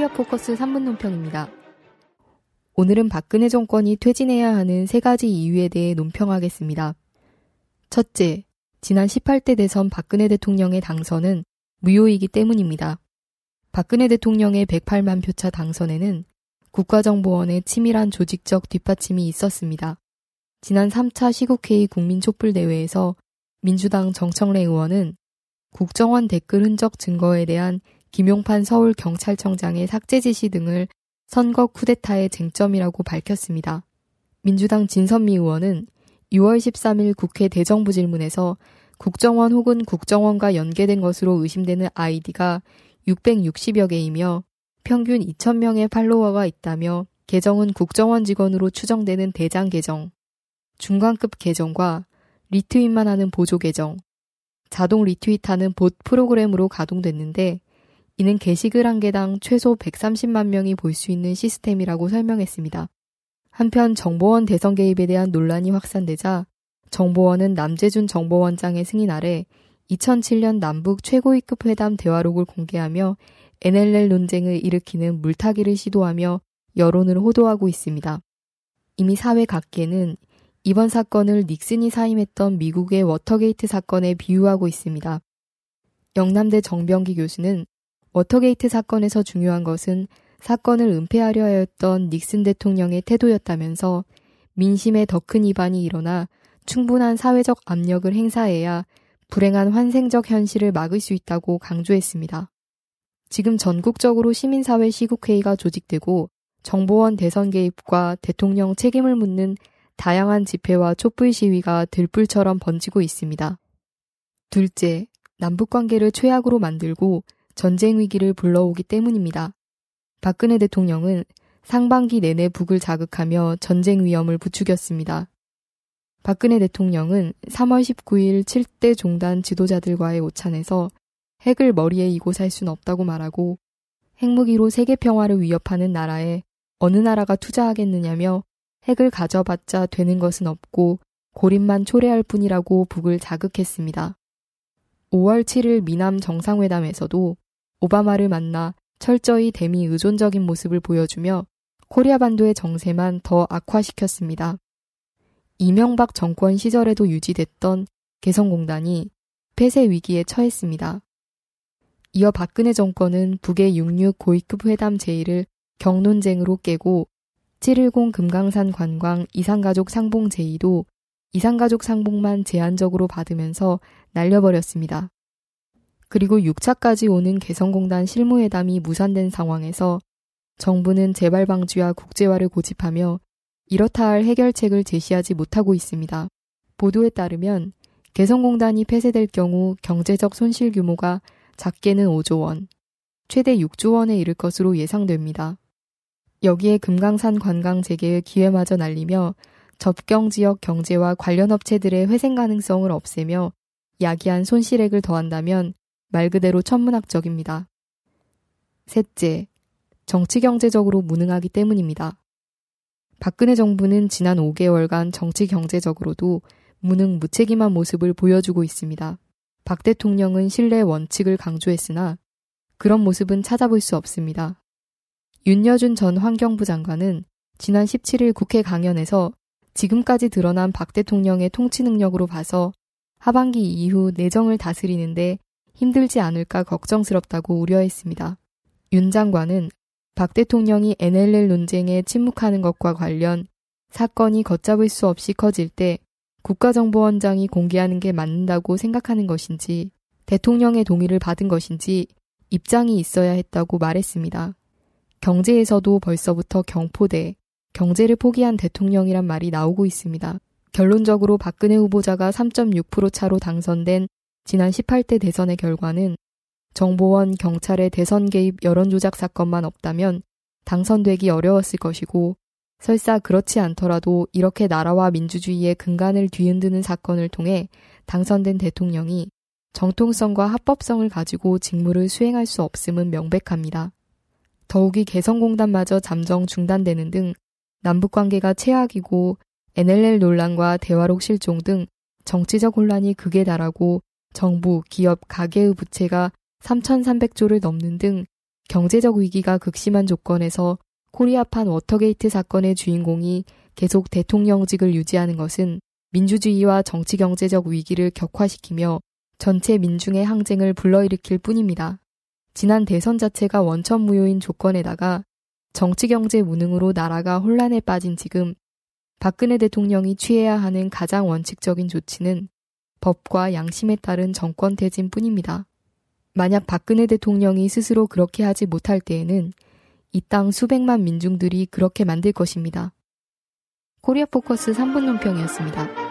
코리아 포커스 3분 논평입니다. 오늘은 박근혜 정권이 퇴진해야 하는 세 가지 이유에 대해 논평하겠습니다. 첫째, 지난 18대 대선 박근혜 대통령의 당선은 무효이기 때문입니다. 박근혜 대통령의 108만 표차 당선에는 국가정보원의 치밀한 조직적 뒷받침이 있었습니다. 지난 3차 시국회의 국민촛불대회에서 민주당 정청래 의원은 국정원 댓글 흔적 증거에 대한 김용판 서울경찰청장의 삭제 지시 등을 선거 쿠데타의 쟁점이라고 밝혔습니다. 민주당 진선미 의원은 6월 13일 국회 대정부 질문에서 국정원 혹은 국정원과 연계된 것으로 의심되는 아이디가 660여 개이며 평균 2,000명의 팔로워가 있다며 계정은 국정원 직원으로 추정되는 대장 계정, 중간급 계정과 리트윗만 하는 보조 계정, 자동 리트윗하는 봇 프로그램으로 가동됐는데 이는 게시글 한 개당 최소 130만 명이 볼 수 있는 시스템이라고 설명했습니다. 한편 정보원 대선 개입에 대한 논란이 확산되자 정보원은 남재준 정보원장의 승인 아래 2007년 남북 최고위급 회담 대화록을 공개하며 NLL 논쟁을 일으키는 물타기를 시도하며 여론을 호도하고 있습니다. 이미 사회 각계는 이번 사건을 닉슨이 사임했던 미국의 워터게이트 사건에 비유하고 있습니다. 영남대 정병기 교수는 워터게이트 사건에서 중요한 것은 사건을 은폐하려 하였던 닉슨 대통령의 태도였다면서 민심의 더 큰 이반이 일어나 충분한 사회적 압력을 행사해야 불행한 환생적 현실을 막을 수 있다고 강조했습니다. 지금 전국적으로 시민사회 시국회의가 조직되고 정보원 대선 개입과 대통령 책임을 묻는 다양한 집회와 촛불 시위가 들불처럼 번지고 있습니다. 둘째, 남북관계를 최악으로 만들고 전쟁 위기를 불러오기 때문입니다. 박근혜 대통령은 상반기 내내 북을 자극하며 전쟁 위험을 부추겼습니다. 박근혜 대통령은 3월 19일 7대 종단 지도자들과의 오찬에서 핵을 머리에 이고 살 수는 없다고 말하고 핵무기로 세계 평화를 위협하는 나라에 어느 나라가 투자하겠느냐며 핵을 가져봤자 되는 것은 없고 고립만 초래할 뿐이라고 북을 자극했습니다. 5월 7일 미남 정상회담에서도 오바마를 만나 철저히 대미 의존적인 모습을 보여주며 코리아 반도의 정세만 더 악화시켰습니다. 이명박 정권 시절에도 유지됐던 개성공단이 폐쇄 위기에 처했습니다. 이어 박근혜 정권은 북의 66 고위급 회담 제의를 경론쟁으로 깨고 710 금강산 관광 이상가족 상봉 제의도 이상가족 상봉만 제한적으로 받으면서 날려버렸습니다. 그리고 6차까지 오는 개성공단 실무회담이 무산된 상황에서 정부는 재발 방지와 국제화를 고집하며 이렇다 할 해결책을 제시하지 못하고 있습니다. 보도에 따르면 개성공단이 폐쇄될 경우 경제적 손실 규모가 작게는 5조 원, 최대 6조 원에 이를 것으로 예상됩니다. 여기에 금강산 관광 재개의 기회마저 날리며 접경 지역 경제와 관련 업체들의 회생 가능성을 없애며 야기한 손실액을 더한다면 말 그대로 천문학적입니다. 셋째, 정치 경제적으로 무능하기 때문입니다. 박근혜 정부는 지난 5개월간 정치 경제적으로도 무능 무책임한 모습을 보여주고 있습니다. 박 대통령은 신뢰 원칙을 강조했으나 그런 모습은 찾아볼 수 없습니다. 윤여준 전 환경부 장관은 지난 17일 국회 강연에서 지금까지 드러난 박 대통령의 통치 능력으로 봐서 하반기 이후 내정을 다스리는데 힘들지 않을까 걱정스럽다고 우려했습니다. 윤 장관은 박 대통령이 NLL 논쟁에 침묵하는 것과 관련 사건이 걷잡을 수 없이 커질 때 국가정보원장이 공개하는 게 맞는다고 생각하는 것인지 대통령의 동의를 받은 것인지 입장이 있어야 했다고 말했습니다. 경제에서도 벌써부터 경포대, 경제를 포기한 대통령이란 말이 나오고 있습니다. 결론적으로 박근혜 후보자가 3.6% 차로 당선된 지난 18대 대선의 결과는 정보원, 경찰의 대선 개입 여론조작 사건만 없다면 당선되기 어려웠을 것이고 설사 그렇지 않더라도 이렇게 나라와 민주주의의 근간을 뒤흔드는 사건을 통해 당선된 대통령이 정통성과 합법성을 가지고 직무를 수행할 수 없음은 명백합니다. 더욱이 개성공단마저 잠정 중단되는 등 남북 관계가 최악이고 NLL 논란과 대화록 실종 등 정치적 혼란이 극에 달하고 정부, 기업, 가계의 부채가 3,300조를 넘는 등 경제적 위기가 극심한 조건에서 코리아판 워터게이트 사건의 주인공이 계속 대통령직을 유지하는 것은 민주주의와 정치 경제적 위기를 격화시키며 전체 민중의 항쟁을 불러일으킬 뿐입니다. 지난 대선 자체가 원천무효인 조건에다가 정치 경제 무능으로 나라가 혼란에 빠진 지금 박근혜 대통령이 취해야 하는 가장 원칙적인 조치는 법과 양심에 따른 정권 퇴진 뿐입니다. 만약 박근혜 대통령이 스스로 그렇게 하지 못할 때에는 이 땅 수백만 민중들이 그렇게 만들 것입니다. 코리아 포커스 3분 논평이었습니다.